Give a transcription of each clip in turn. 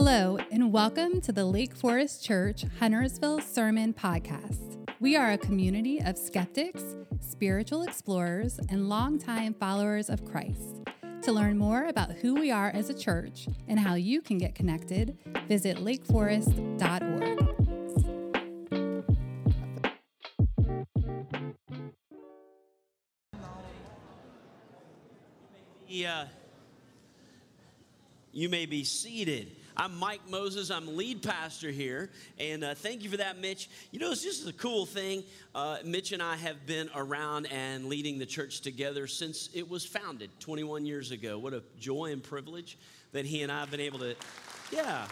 Hello, and welcome to the Lake Forest Church Huntersville Sermon Podcast. We are a community of skeptics, spiritual explorers, and longtime followers of Christ. To learn more about who we are as a church and how you can get connected, visit lakeforest.org. Yeah. Uh, you may be seated. I'm Mike Moses. I'm lead pastor here. And uh, thank you for that, Mitch. You know, it's just a cool thing. Uh, Mitch and I have been around and leading the church together since it was founded 21 years ago. What a joy and privilege that he and I have been able to, yeah.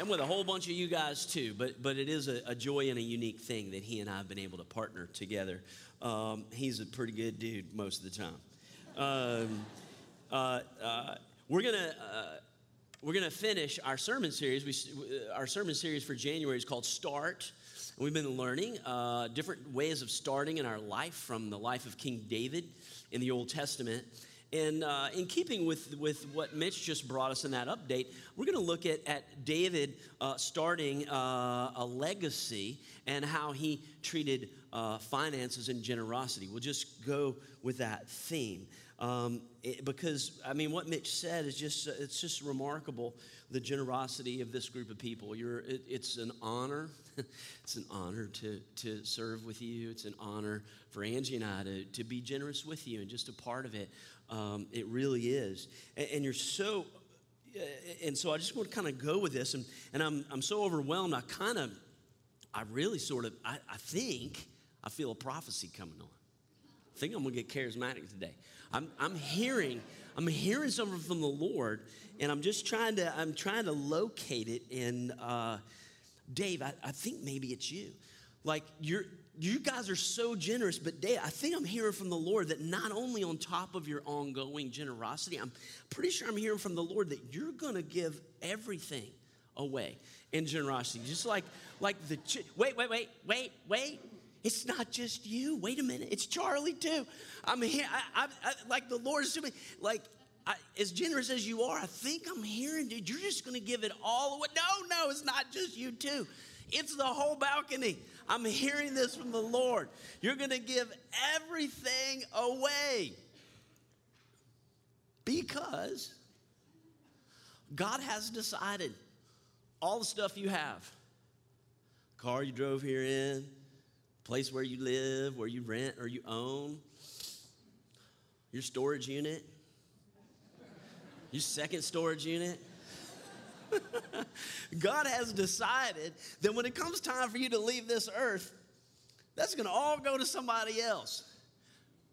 and with a whole bunch of you guys too. But but it is a, a, joy and a unique thing that he and I have been able to partner together. Um, he's a pretty good dude most of the time. Um, we're gonna uh, we're gonna finish our sermon series. We, our sermon series for January is called Start. We've been learning uh, different ways of starting in our life from the life of King David in the Old Testament. And uh, in keeping with, with what Mitch just brought us in that update, we're going to look at, at David uh, starting uh, a legacy and how he treated uh, finances and generosity. We'll just go with that theme. Um, it, because I mean, what Mitch said is just it's just remarkable the generosity of this group of people. It's an honor. it's an honor to to serve with you. It's an honor for Angie and I to to be generous with you and just a part of it. Um, it really is, and, and you're so. Uh, and so I just want to kind of go with this, and, and I'm, I'm so overwhelmed. I kind of, I really sort of, I, I think I feel a prophecy coming on. I think I'm gonna get charismatic today. I'm, I'm hearing, I'm hearing something from the Lord, and I'm just trying to, I'm trying to locate it. And uh, Dave, I, I think maybe it's you. Like you're, you guys are so generous, but Dave, I think I'm hearing from the Lord that not only on top of your ongoing generosity, I'm pretty sure I'm hearing from the Lord that you're gonna give everything away in generosity. Just like, like the, ch- wait, wait, wait, wait, wait. It's not just you. Wait a minute. It's Charlie too. I'm here. I, I, I, like the Lord is me. Like I, as generous as you are, I think I'm hearing, dude. You're just going to give it all away. No, no, it's not just you too. It's the whole balcony. I'm hearing this from the Lord. You're going to give everything away because God has decided all the stuff you have car you drove here in, place where you live, where you rent or you own, your storage unit, your second storage unit. God has decided that when it comes time for you to leave this earth, that's going to all go to somebody else.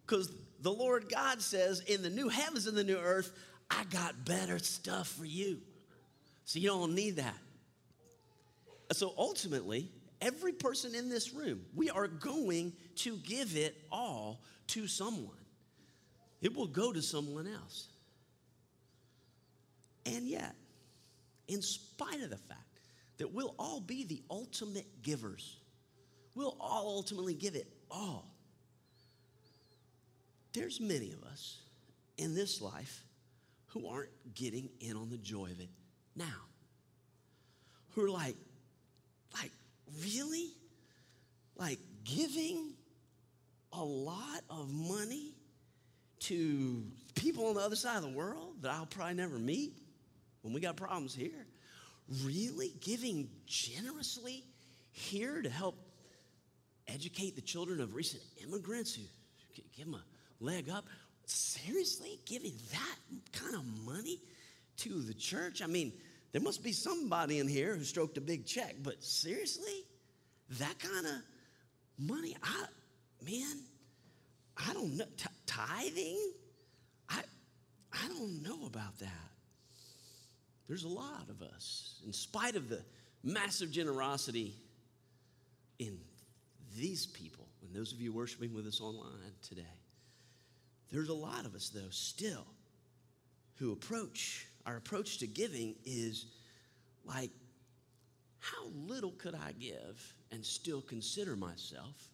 Because the Lord God says, in the new heavens and the new earth, I got better stuff for you. So you don't need that. So ultimately, every person in this room, we are going to give it all to someone. It will go to someone else. And yet, in spite of the fact that we'll all be the ultimate givers, we'll all ultimately give it all. There's many of us in this life who aren't getting in on the joy of it now. Who are like, like, really? Like giving a lot of money to people on the other side of the world that I'll probably never meet when we got problems here? Really? Giving generously here to help educate the children of recent immigrants who give them a leg up? Seriously? Giving that kind of money to the church? I mean, there must be somebody in here who stroked a big check, but seriously? That kind of money? I, man, I don't know. T- tithing? I, I don't know about that. There's a lot of us, in spite of the massive generosity in these people, and those of you worshiping with us online today, there's a lot of us, though, still who approach our approach to giving is like, how little could I give and still consider myself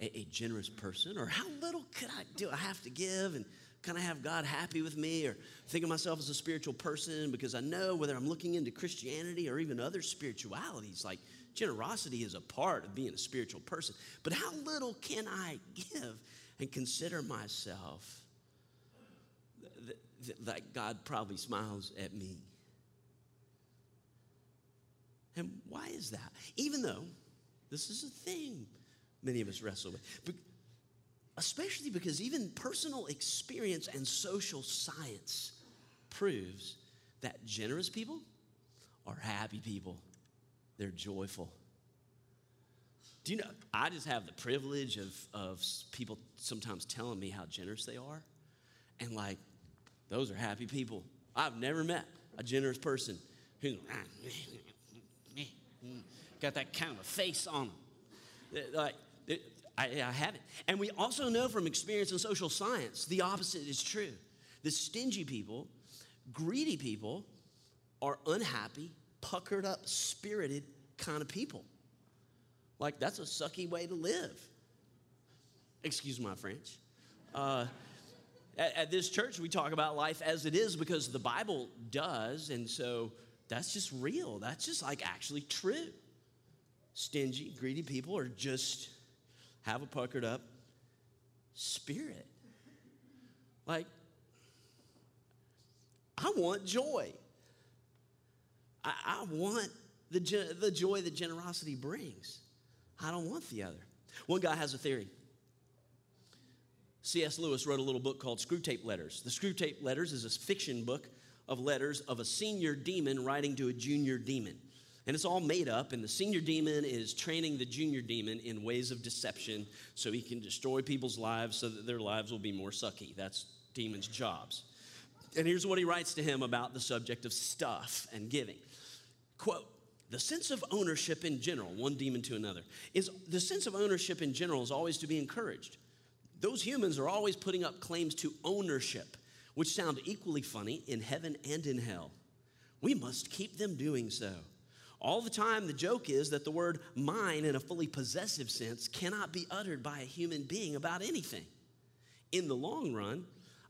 a, a generous person? Or how little could I do I have to give and kind of have God happy with me or think of myself as a spiritual person because I know whether I'm looking into Christianity or even other spiritualities, like generosity is a part of being a spiritual person. But how little can I give and consider myself that God probably smiles at me? And why is that? Even though this is a thing many of us wrestle with. But especially because even personal experience and social science proves that generous people are happy people. They're joyful. Do you know, I just have the privilege of, of people sometimes telling me how generous they are. And like, those are happy people. I've never met a generous person who got that kind of face on them. Like, I, I haven't. And we also know from experience in social science, the opposite is true. The stingy people, greedy people, are unhappy, puckered up, spirited kind of people. Like, that's a sucky way to live. Excuse my French. Uh, at, at this church, we talk about life as it is because the Bible does, and so that's just real. That's just like actually true. Stingy, greedy people are just have a puckered up spirit. Like, I want joy. I, I want the, the joy that generosity brings. I don't want the other. One guy has a theory. C.S. Lewis wrote a little book called Screwtape Letters. The Screwtape Letters is a fiction book of letters of a senior demon writing to a junior demon. And it's all made up, and the senior demon is training the junior demon in ways of deception so he can destroy people's lives so that their lives will be more sucky. That's demon's jobs. And here's what he writes to him about the subject of stuff and giving. Quote, the sense of ownership in general, one demon to another, is the sense of ownership in general is always to be encouraged. Those humans are always putting up claims to ownership, which sound equally funny in heaven and in hell. We must keep them doing so. All the time, the joke is that the word mine in a fully possessive sense cannot be uttered by a human being about anything. In the long run,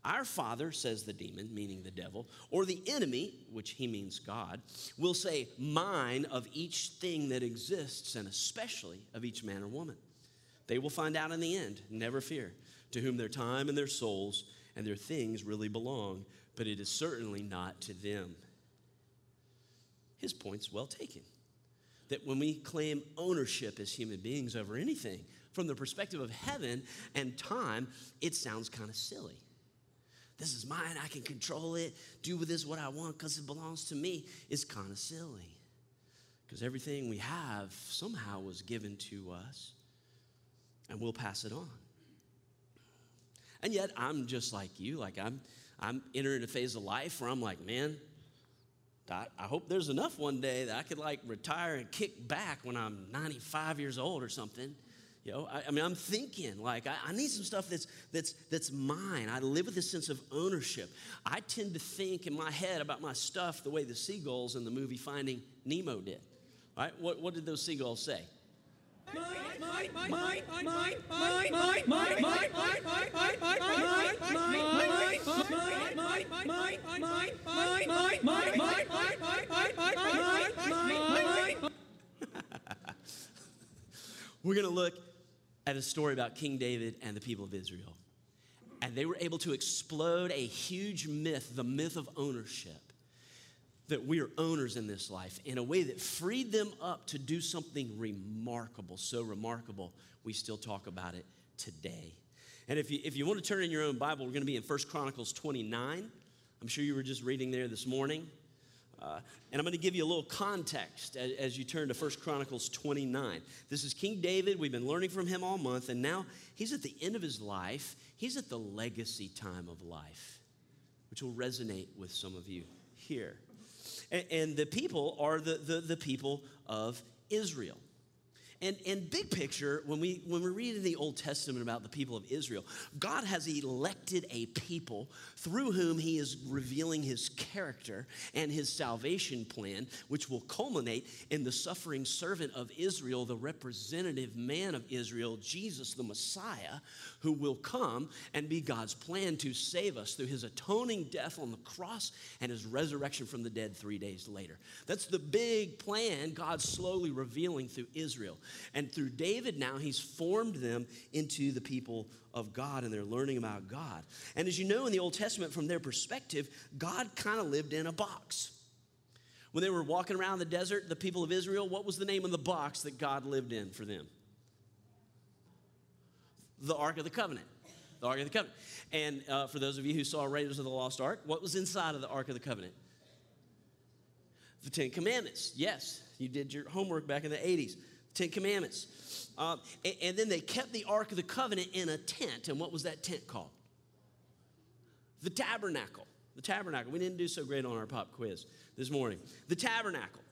our father, says the demon, meaning the devil, or the enemy, which he means God, will say, Mine of each thing that exists, and especially of each man or woman. They will find out in the end, never fear, to whom their time and their souls and their things really belong, but it is certainly not to them. His point's well taken. That when we claim ownership as human beings over anything, from the perspective of heaven and time, it sounds kind of silly. This is mine, I can control it, do with this what I want because it belongs to me, is kind of silly. Because everything we have somehow was given to us, and we'll pass it on. And yet, I'm just like you. Like, I'm, I'm entering a phase of life where I'm like, man, I, hope there's enough one day that I could like retire and kick back when I'm 95 years old or something. You know, I, I mean, I'm thinking like I, I, need some stuff that's that's that's mine. I live with a sense of ownership. I tend to think in my head about my stuff the way the seagulls in the movie Finding Nemo did. Right? What what did those seagulls say? We're going to look at a story about King David and the people of Israel. And they were able to explode a huge myth, the myth of ownership that we are owners in this life in a way that freed them up to do something remarkable. So remarkable, we still talk about it today. And if you, if you want to turn in your own Bible, we're going to be in First Chronicles 29. I'm sure you were just reading there this morning. Uh, and I'm going to give you a little context as, as you turn to First Chronicles 29. This is King David. We've been learning from him all month, and now he's at the end of his life. He's at the legacy time of life, which will resonate with some of you here. And, and the people are the, the, the people of Israel. And, and big picture, when we, when we read in the Old Testament about the people of Israel, God has elected a people through whom he is revealing his character and his salvation plan, which will culminate in the suffering servant of Israel, the representative man of Israel, Jesus the Messiah, who will come and be God's plan to save us through his atoning death on the cross and his resurrection from the dead three days later. That's the big plan God's slowly revealing through Israel. And through David now, he's formed them into the people of God and they're learning about God. And as you know in the Old Testament, from their perspective, God kind of lived in a box. When they were walking around the desert, the people of Israel, what was the name of the box that God lived in for them? The Ark of the Covenant. The Ark of the Covenant. And uh, for those of you who saw Raiders of the Lost Ark, what was inside of the Ark of the Covenant? The Ten Commandments. Yes, you did your homework back in the 80s. Ten Commandments. Uh, and, and then they kept the Ark of the Covenant in a tent. And what was that tent called? The tabernacle. The tabernacle. We didn't do so great on our pop quiz this morning. The tabernacle.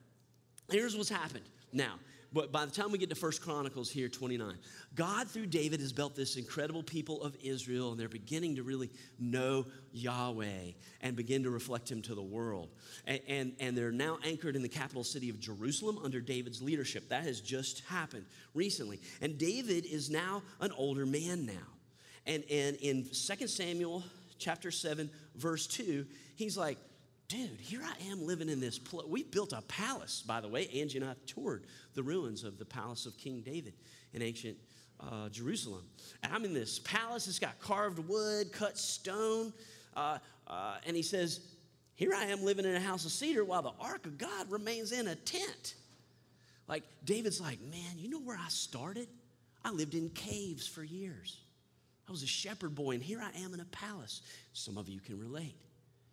Here's what's happened. Now, but by the time we get to First Chronicles here, 29, God through David has built this incredible people of Israel, and they're beginning to really know Yahweh and begin to reflect Him to the world. And, and, and they're now anchored in the capital city of Jerusalem under David's leadership. That has just happened recently. And David is now an older man now. And, and in 2 Samuel chapter 7, verse 2, he's like, dude, here I am living in this. Pl- we built a palace, by the way. Angie and I toured the ruins of the palace of King David in ancient uh, Jerusalem. And I'm in this palace. It's got carved wood, cut stone. Uh, uh, and he says, Here I am living in a house of cedar while the ark of God remains in a tent. Like, David's like, Man, you know where I started? I lived in caves for years. I was a shepherd boy, and here I am in a palace. Some of you can relate.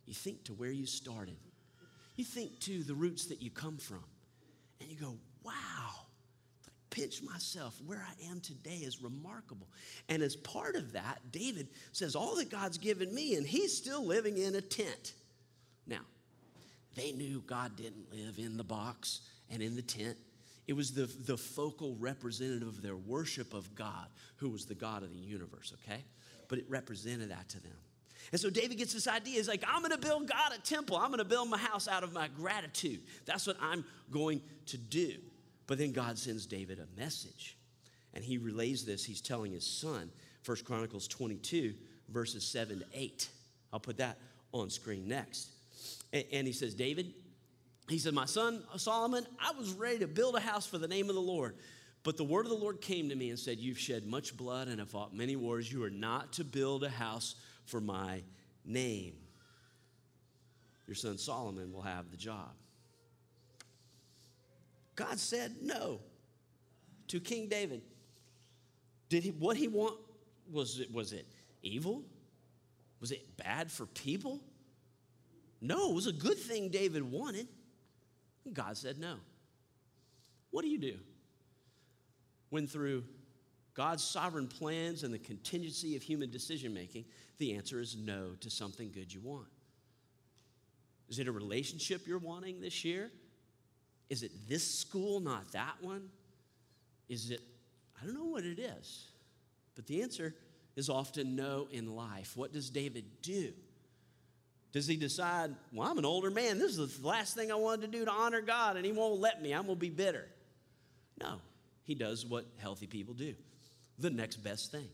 You think to where you started. You think to the roots that you come from. And you go, wow, I pinch myself. Where I am today is remarkable. And as part of that, David says, all that God's given me, and he's still living in a tent. Now, they knew God didn't live in the box and in the tent. It was the, the focal representative of their worship of God, who was the God of the universe, okay? But it represented that to them. And so David gets this idea. He's like, I'm going to build God a temple. I'm going to build my house out of my gratitude. That's what I'm going to do. But then God sends David a message. And he relays this. He's telling his son, 1 Chronicles 22, verses 7 to 8. I'll put that on screen next. And he says, David, he said, My son Solomon, I was ready to build a house for the name of the Lord. But the word of the Lord came to me and said, You've shed much blood and have fought many wars. You are not to build a house for my name. Your son Solomon will have the job. God said no to King David. Did he what he want was it was it evil? Was it bad for people? No, it was a good thing David wanted. God said no. What do you do when through God's sovereign plans and the contingency of human decision making, the answer is no to something good you want. Is it a relationship you're wanting this year? Is it this school, not that one? Is it, I don't know what it is, but the answer is often no in life. What does David do? Does he decide, well, I'm an older man. This is the last thing I wanted to do to honor God, and he won't let me. I'm to be bitter. No, he does what healthy people do the next best thing.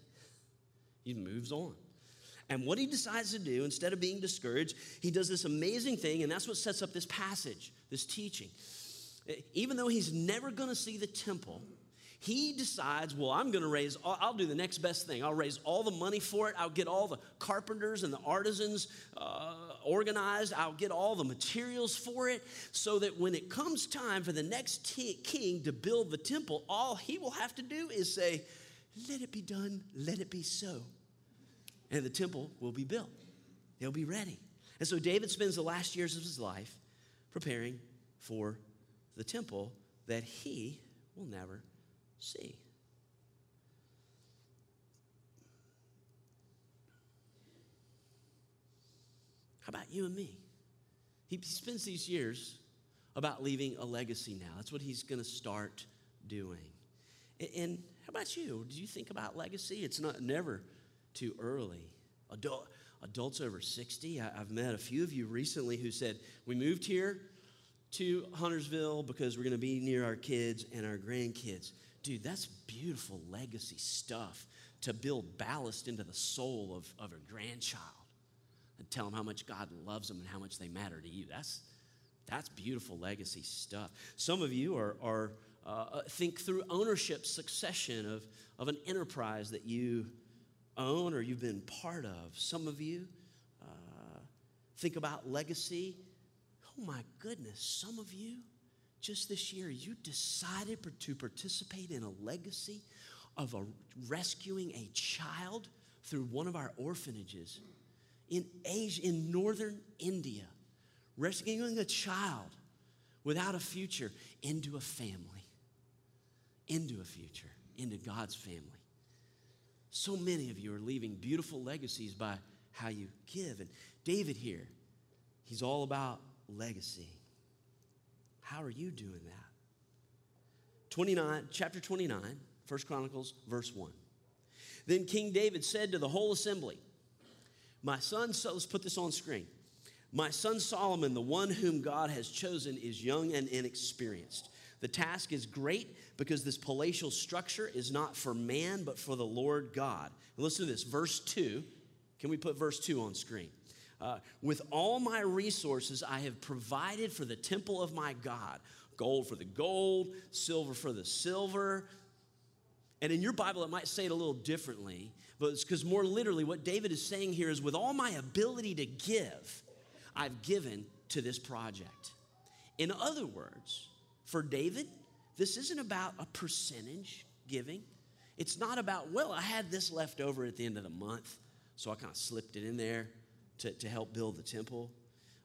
He moves on. And what he decides to do, instead of being discouraged, he does this amazing thing, and that's what sets up this passage, this teaching. Even though he's never going to see the temple, he decides, well, I'm going to raise, I'll do the next best thing. I'll raise all the money for it. I'll get all the carpenters and the artisans uh, organized. I'll get all the materials for it so that when it comes time for the next t- king to build the temple, all he will have to do is say, let it be done, let it be so. And the temple will be built, they'll be ready. And so David spends the last years of his life preparing for the temple that he will never see. How about you and me? He spends these years about leaving a legacy now. That's what he's going to start doing. And about you? Do you think about legacy? It's not never too early. Adult, adults over 60, I, have met a few of you recently who said, We moved here to Huntersville because we're going to be near our kids and our grandkids. Dude, that's beautiful legacy stuff to build ballast into the soul of, of a grandchild and tell them how much God loves them and how much they matter to you. That's, that's beautiful legacy stuff. Some of you are, are uh, think through ownership succession of, of an enterprise that you own or you've been part of. Some of you uh, think about legacy. Oh my goodness, some of you just this year, you decided to participate in a legacy of a, rescuing a child through one of our orphanages in Asia, in northern India, rescuing a child without a future into a family, into a future, into God's family. So many of you are leaving beautiful legacies by how you give. And David here, he's all about legacy. How are you doing that? 29, chapter 29, 1 Chronicles, verse 1. Then King David said to the whole assembly, My son, so let's put this on screen. My son Solomon, the one whom God has chosen, is young and inexperienced. The task is great because this palatial structure is not for man, but for the Lord God. And listen to this, verse 2. Can we put verse 2 on screen? Uh, with all my resources, I have provided for the temple of my God gold for the gold, silver for the silver, and in your Bible, it might say it a little differently, but it's because more literally, what David is saying here is with all my ability to give, I've given to this project. In other words, for David, this isn't about a percentage giving. It's not about, well, I had this left over at the end of the month, so I kind of slipped it in there to, to help build the temple.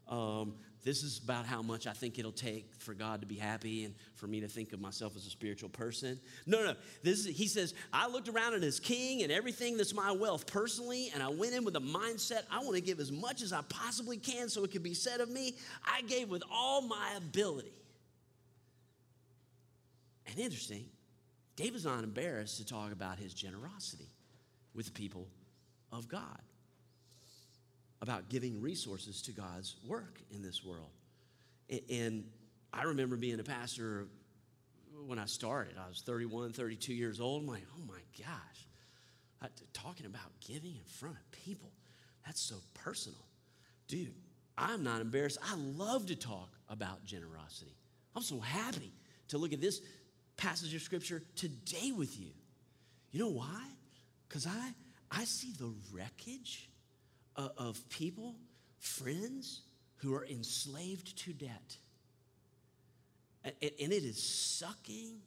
Um, this is about how much I think it'll take for God to be happy and for me to think of myself as a spiritual person. No, no. This is, he says, I looked around at his king and everything that's my wealth personally, and I went in with a mindset I want to give as much as I possibly can so it can be said of me. I gave with all my ability. And interesting, David's not embarrassed to talk about his generosity with the people of God about giving resources to God's work in this world. And I remember being a pastor when I started. I was 31, 32 years old. I'm like, oh my gosh, talking about giving in front of people, that's so personal. Dude, I'm not embarrassed. I love to talk about generosity. I'm so happy to look at this passage of scripture today with you. You know why? Because I, I see the wreckage of people, friends who are enslaved to debt. And it is sucking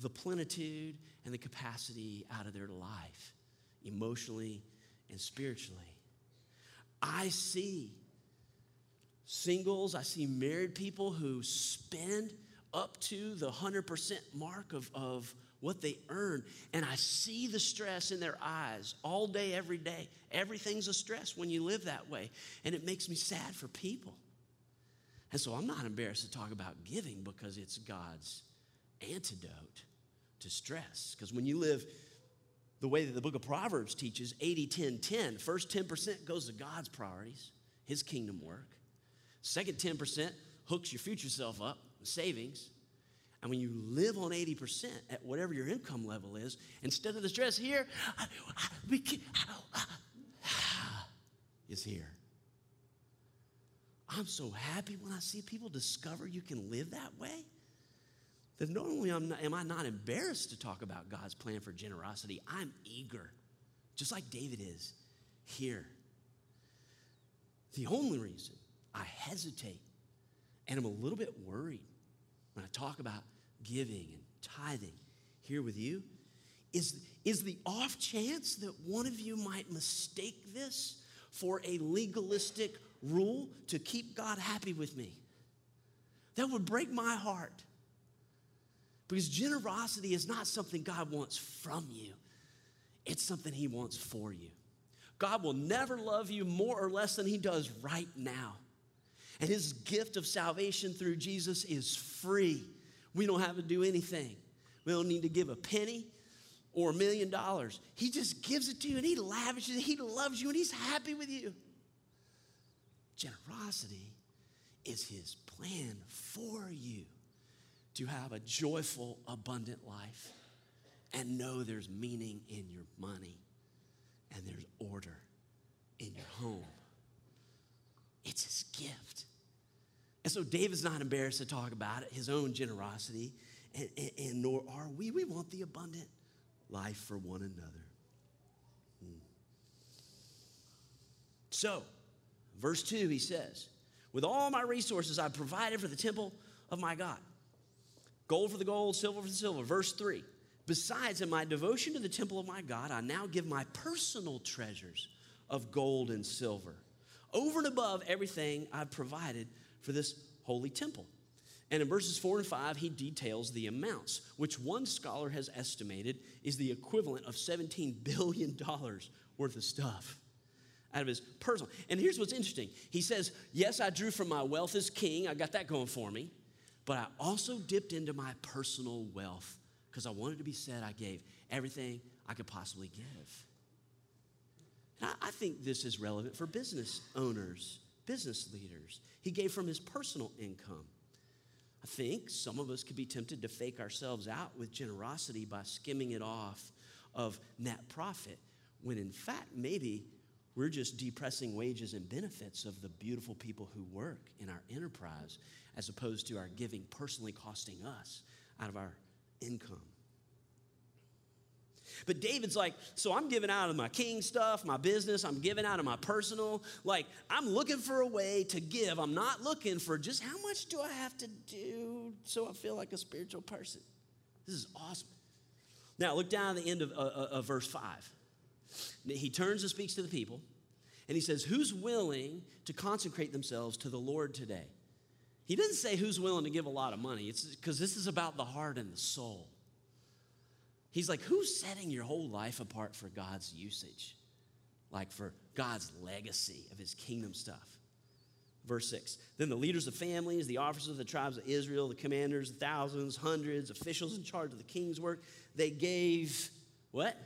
the plenitude and the capacity out of their life, emotionally and spiritually. I see singles, I see married people who spend up to the 100% mark of, of what they earn. And I see the stress in their eyes all day, every day. Everything's a stress when you live that way. And it makes me sad for people. And so I'm not embarrassed to talk about giving because it's God's antidote to stress. Because when you live the way that the book of Proverbs teaches 80 10 10, first 10% goes to God's priorities, His kingdom work. Second 10% hooks your future self up, savings. And when you live on 80% at whatever your income level is, instead of the stress here, is here. I'm so happy when I see people discover you can live that way. That not only am I not embarrassed to talk about God's plan for generosity, I'm eager, just like David is here. The only reason I hesitate and I'm a little bit worried when I talk about giving and tithing here with you is, is the off chance that one of you might mistake this for a legalistic rule to keep God happy with me. That would break my heart. Because generosity is not something God wants from you, it's something He wants for you. God will never love you more or less than He does right now. And His gift of salvation through Jesus is free. We don't have to do anything. We don't need to give a penny. or a million dollars. He just gives it to you and he lavishes it. He loves you and he's happy with you. Generosity is his plan for you to have a joyful, abundant life and know there's meaning in your money and there's order in your home. It's his gift. So David's not embarrassed to talk about it, his own generosity, and, and, and nor are we. We want the abundant life for one another. Hmm. So, verse 2, he says, With all my resources I've provided for the temple of my God gold for the gold, silver for the silver. Verse 3, Besides, in my devotion to the temple of my God, I now give my personal treasures of gold and silver over and above everything I've provided for this holy temple. And in verses four and five, he details the amounts, which one scholar has estimated is the equivalent of $17 billion worth of stuff out of his personal. And here's what's interesting he says, Yes, I drew from my wealth as king, I got that going for me, but I also dipped into my personal wealth because I wanted to be said I gave everything I could possibly give. And I, I think this is relevant for business owners, business leaders. He gave from his personal income. I think some of us could be tempted to fake ourselves out with generosity by skimming it off of net profit, when in fact, maybe we're just depressing wages and benefits of the beautiful people who work in our enterprise, as opposed to our giving personally costing us out of our income. But David's like, so I'm giving out of my king stuff, my business, I'm giving out of my personal. Like, I'm looking for a way to give. I'm not looking for just how much do I have to do so I feel like a spiritual person. This is awesome. Now, look down at the end of, uh, uh of verse 5. He turns and speaks to the people, and he says, Who's willing to consecrate themselves to the Lord today? He doesn't say who's willing to give a lot of money. It's because this is about the heart and the soul. He's like, who's setting your whole life apart for God's usage? Like for God's legacy of his kingdom stuff. Verse 6 Then the leaders of families, the officers of the tribes of Israel, the commanders, thousands, hundreds, officials in charge of the king's work, they gave what?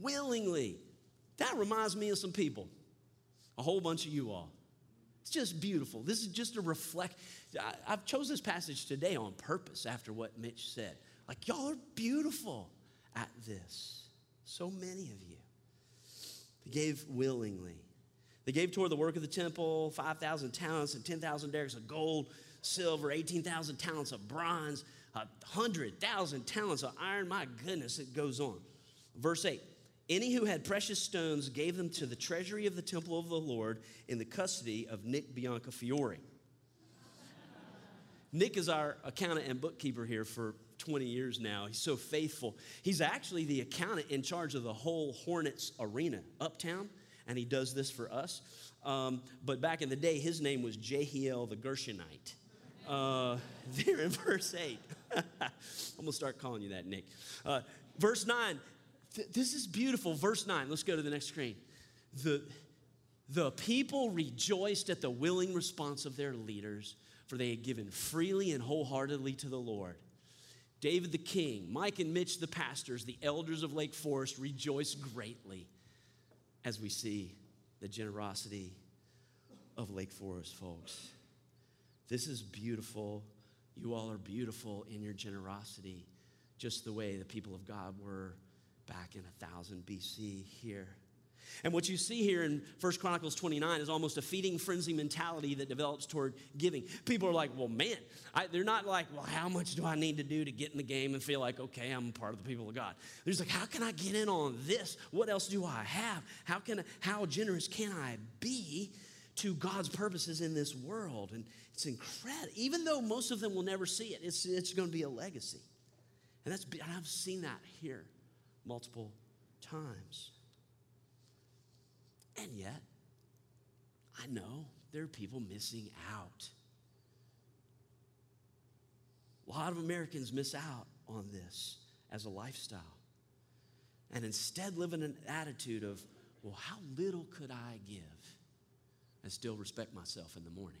Willingly. That reminds me of some people, a whole bunch of you all. It's just beautiful. This is just a reflect. I've chosen this passage today on purpose after what Mitch said. Like, y'all are beautiful at this. So many of you. They gave willingly. They gave toward the work of the temple 5,000 talents and 10,000 darics of gold, silver, 18,000 talents of bronze, 100,000 talents of iron. My goodness, it goes on. Verse 8 Any who had precious stones gave them to the treasury of the temple of the Lord in the custody of Nick Biancafiore. Nick is our accountant and bookkeeper here for 20 years now. He's so faithful. He's actually the accountant in charge of the whole Hornets arena uptown, and he does this for us. Um, but back in the day, his name was Jehiel the Gershonite. Uh, there in verse 8. I'm going to start calling you that, Nick. Uh, verse 9. Th- this is beautiful. Verse 9. Let's go to the next screen. The, the people rejoiced at the willing response of their leaders, for they had given freely and wholeheartedly to the Lord. David the king, Mike and Mitch the pastors, the elders of Lake Forest rejoice greatly as we see the generosity of Lake Forest folks. This is beautiful. You all are beautiful in your generosity, just the way the people of God were back in 1000 BC here. And what you see here in 1 Chronicles 29 is almost a feeding frenzy mentality that develops toward giving. People are like, well, man, I, they're not like, well, how much do I need to do to get in the game and feel like, okay, I'm part of the people of God. They're just like, how can I get in on this? What else do I have? How, can how generous can I be to God's purposes in this world? And it's incredible. Even though most of them will never see it, it's, it's going to be a legacy. And that's, I've seen that here multiple times. And yet, I know there are people missing out. A lot of Americans miss out on this as a lifestyle. And instead live in an attitude of, well, how little could I give and still respect myself in the morning?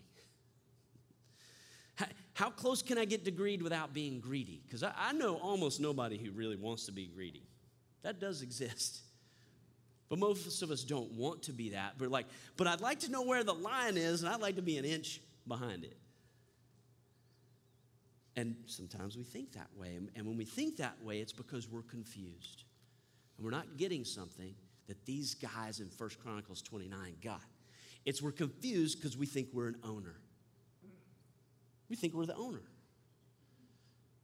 How, close can I get to greed without being greedy? Because I, I know almost nobody who really wants to be greedy. That does exist. But most of us don't want to be that. But like, but I'd like to know where the line is, and I'd like to be an inch behind it. And sometimes we think that way. And when we think that way, it's because we're confused. And we're not getting something that these guys in First Chronicles 29 got. It's we're confused because we think we're an owner. We think we're the owner.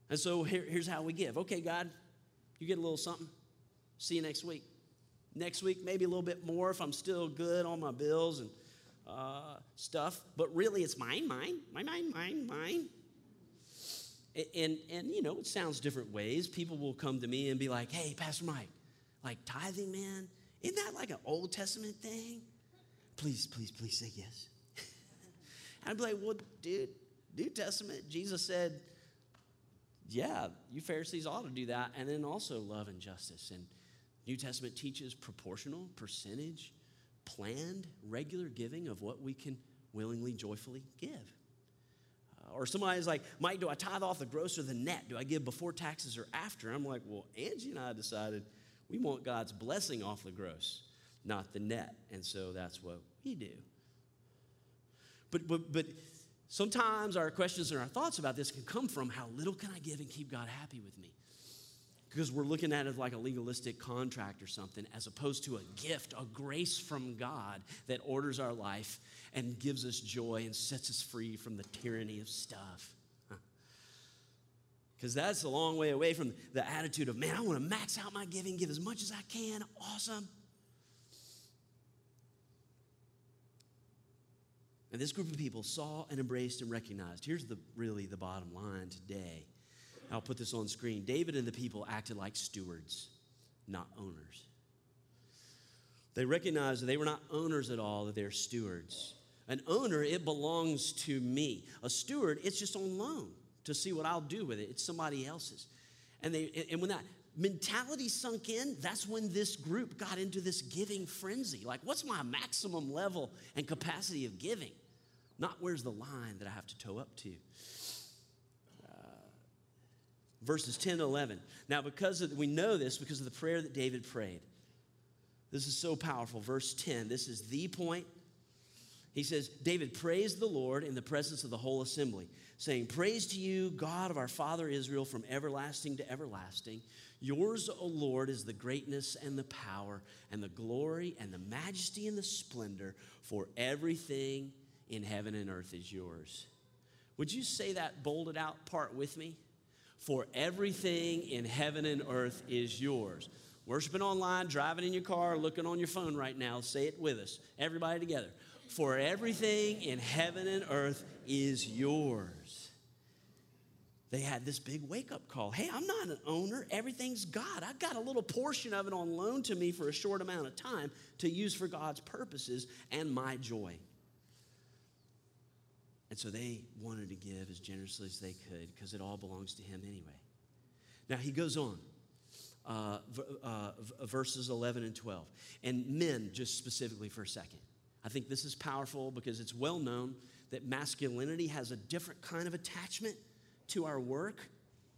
And so here, here's how we give. Okay, God, you get a little something. See you next week. Next week, maybe a little bit more if I'm still good on my bills and uh, stuff. But really, it's mine, mine, mine, mine, mine, mine. And, and, you know, it sounds different ways. People will come to me and be like, hey, Pastor Mike, like tithing, man, isn't that like an Old Testament thing? Please, please, please say yes. And I'd be like, well, dude, New Testament, Jesus said, yeah, you Pharisees ought to do that. And then also love and justice. And New Testament teaches proportional, percentage, planned, regular giving of what we can willingly, joyfully give. Uh, or somebody's like, Mike, do I tithe off the gross or the net? Do I give before taxes or after? I'm like, well, Angie and I decided we want God's blessing off the gross, not the net. And so that's what we do. But, but, but sometimes our questions and our thoughts about this can come from how little can I give and keep God happy with me? Because we're looking at it like a legalistic contract or something, as opposed to a gift, a grace from God that orders our life and gives us joy and sets us free from the tyranny of stuff. Because that's a long way away from the attitude of, man, I want to max out my giving, give as much as I can. Awesome. And this group of people saw and embraced and recognized. Here's the really the bottom line today I'll put this on screen. David and the people acted like stewards, not owners. They recognized that they were not owners at all, that they're stewards. An owner, it belongs to me. A steward, it's just on loan to see what I'll do with it. It's somebody else's. And they and when that mentality sunk in, that's when this group got into this giving frenzy. Like, what's my maximum level and capacity of giving? Not where's the line that I have to toe up to verses 10 to 11. Now, because of, we know this because of the prayer that David prayed. This is so powerful. Verse 10, this is the point. He says, David praised the Lord in the presence of the whole assembly, saying, Praise to you, God of our father Israel, from everlasting to everlasting. Yours, O Lord, is the greatness and the power and the glory and the majesty and the splendor, for everything in heaven and earth is yours. Would you say that bolded out part with me? For everything in heaven and earth is yours. Worshiping online, driving in your car, looking on your phone right now, say it with us. Everybody together. For everything in heaven and earth is yours. They had this big wake up call. Hey, I'm not an owner. Everything's God. I've got a little portion of it on loan to me for a short amount of time to use for God's purposes and my joy. And so they wanted to give as generously as they could because it all belongs to him anyway. Now he goes on, uh, uh, verses 11 and 12. And men, just specifically for a second. I think this is powerful because it's well known that masculinity has a different kind of attachment to our work,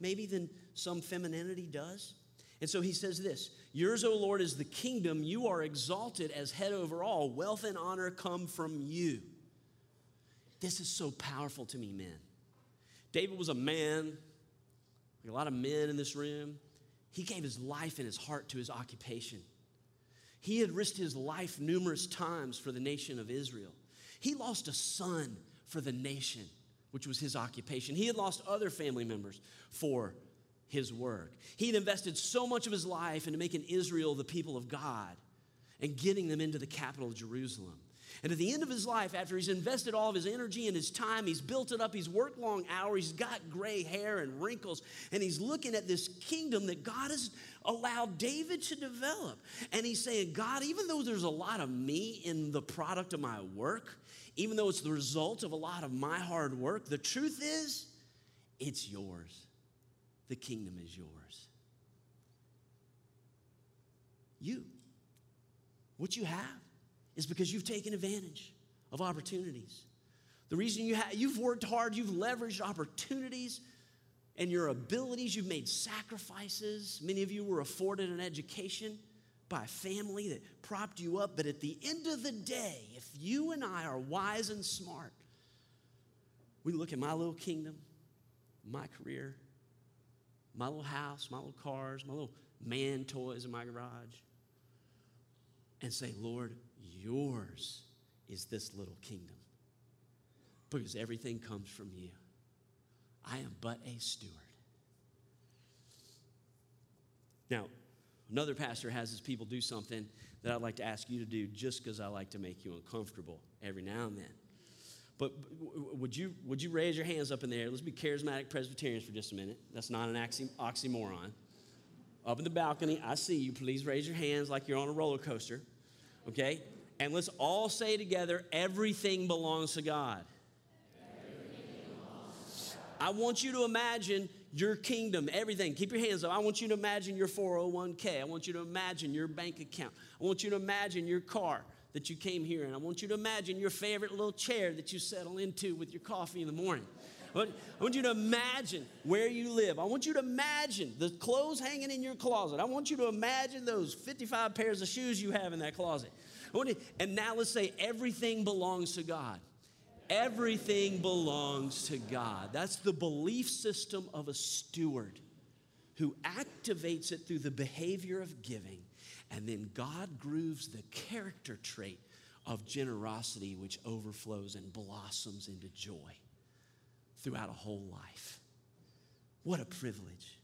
maybe than some femininity does. And so he says this Yours, O Lord, is the kingdom. You are exalted as head over all. Wealth and honor come from you. This is so powerful to me, men. David was a man, like a lot of men in this room. He gave his life and his heart to his occupation. He had risked his life numerous times for the nation of Israel. He lost a son for the nation, which was his occupation. He had lost other family members for his work. He had invested so much of his life into making Israel the people of God and getting them into the capital of Jerusalem. And at the end of his life, after he's invested all of his energy and his time, he's built it up, he's worked long hours, he's got gray hair and wrinkles, and he's looking at this kingdom that God has allowed David to develop. And he's saying, God, even though there's a lot of me in the product of my work, even though it's the result of a lot of my hard work, the truth is, it's yours. The kingdom is yours. You. What you have is because you've taken advantage of opportunities. The reason you you've worked hard, you've leveraged opportunities and your abilities, you've made sacrifices. Many of you were afforded an education by a family that propped you up. But at the end of the day, if you and I are wise and smart, we look at my little kingdom, my career, my little house, my little cars, my little man toys in my garage, and say, Lord, yours is this little kingdom because everything comes from you. I am but a steward. Now, another pastor has his people do something that I'd like to ask you to do just because I like to make you uncomfortable every now and then. But would you, would you raise your hands up in there? Let's be charismatic Presbyterians for just a minute. That's not an oxymoron. Up in the balcony, I see you. Please raise your hands like you're on a roller coaster. Okay? And let's all say together everything belongs to God. I want you to imagine your kingdom, everything. Keep your hands up. I want you to imagine your 401k. I want you to imagine your bank account. I want you to imagine your car that you came here in. I want you to imagine your favorite little chair that you settle into with your coffee in the morning. I want you to imagine where you live. I want you to imagine the clothes hanging in your closet. I want you to imagine those 55 pairs of shoes you have in that closet. and now let's say everything belongs to God. Everything belongs to God. That's the belief system of a steward who activates it through the behavior of giving. And then God grooves the character trait of generosity, which overflows and blossoms into joy throughout a whole life. What a privilege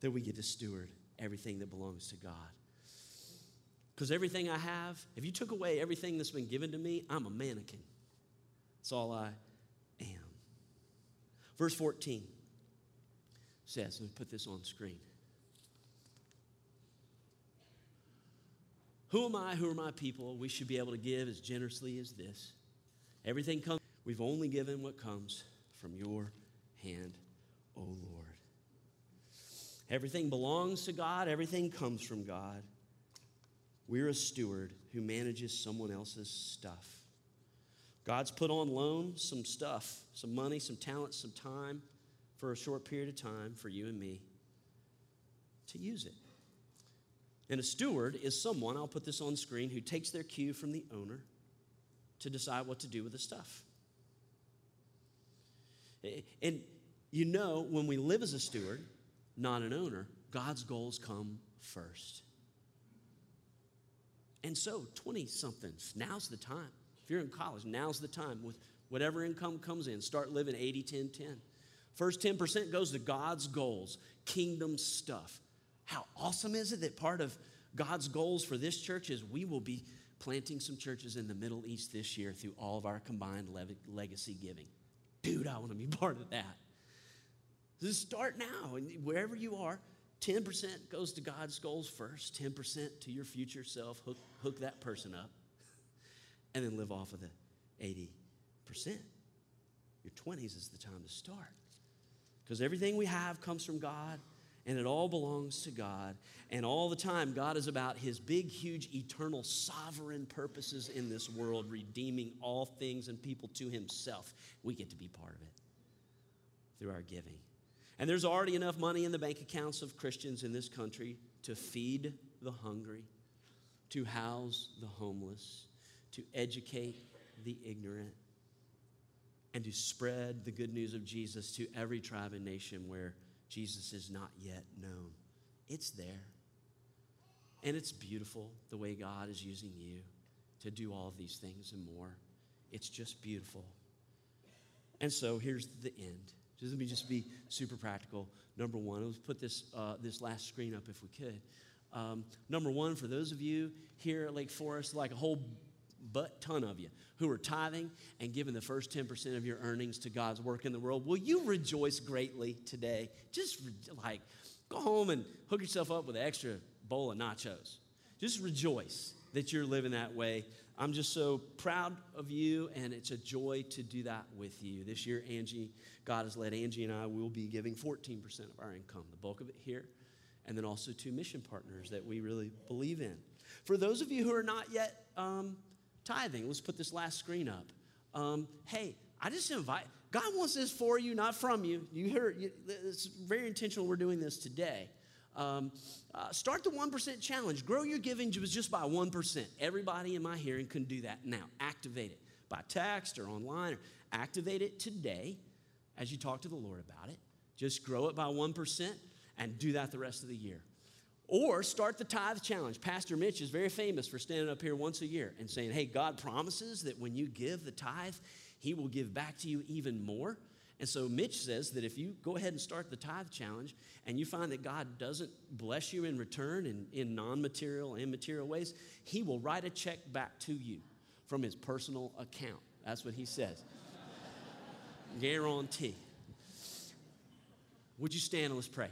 that we get to steward everything that belongs to God. Because everything I have, if you took away everything that's been given to me, I'm a mannequin. That's all I am. Verse 14 says, let me put this on screen. Who am I? Who are my people? We should be able to give as generously as this. Everything comes, we've only given what comes from your hand, O Lord. Everything belongs to God, everything comes from God. We're a steward who manages someone else's stuff. God's put on loan some stuff, some money, some talent, some time for a short period of time for you and me to use it. And a steward is someone, I'll put this on screen, who takes their cue from the owner to decide what to do with the stuff. And you know, when we live as a steward, not an owner, God's goals come first. And so, 20 somethings, now's the time. If you're in college, now's the time with whatever income comes in, start living 80, 10, 10. First 10% goes to God's goals, kingdom stuff. How awesome is it that part of God's goals for this church is we will be planting some churches in the Middle East this year through all of our combined legacy giving. Dude, I want to be part of that. Just start now, and wherever you are, 10% goes to God's goals first, 10% to your future self. Hook, hook that person up and then live off of the 80%. Your 20s is the time to start. Because everything we have comes from God and it all belongs to God. And all the time, God is about his big, huge, eternal, sovereign purposes in this world, redeeming all things and people to himself. We get to be part of it through our giving. And there's already enough money in the bank accounts of Christians in this country to feed the hungry, to house the homeless, to educate the ignorant, and to spread the good news of Jesus to every tribe and nation where Jesus is not yet known. It's there. And it's beautiful the way God is using you to do all these things and more. It's just beautiful. And so here's the end. Just let me just be super practical. Number one, let's put this, uh, this last screen up if we could. Um, number one, for those of you here at Lake Forest, like a whole but ton of you who are tithing and giving the first 10% of your earnings to God's work in the world, will you rejoice greatly today? Just like go home and hook yourself up with an extra bowl of nachos. Just rejoice that you're living that way. I'm just so proud of you, and it's a joy to do that with you. This year, Angie, God has led Angie and I We'll be giving 14% of our income, the bulk of it here, and then also to mission partners that we really believe in. For those of you who are not yet um, tithing. Let's put this last screen up. Um, hey, I just invite, God wants this for you, not from you. You hear, it's very intentional we're doing this today. Um, uh, start the 1% challenge. Grow your giving just by 1%. Everybody in my hearing can do that now. Activate it by text or online. Or activate it today as you talk to the Lord about it. Just grow it by 1% and do that the rest of the year. Or start the tithe challenge. Pastor Mitch is very famous for standing up here once a year and saying, Hey, God promises that when you give the tithe, He will give back to you even more. And so Mitch says that if you go ahead and start the tithe challenge and you find that God doesn't bless you in return in, in non material and material ways, He will write a check back to you from His personal account. That's what He says. Guarantee. Would you stand and let's pray?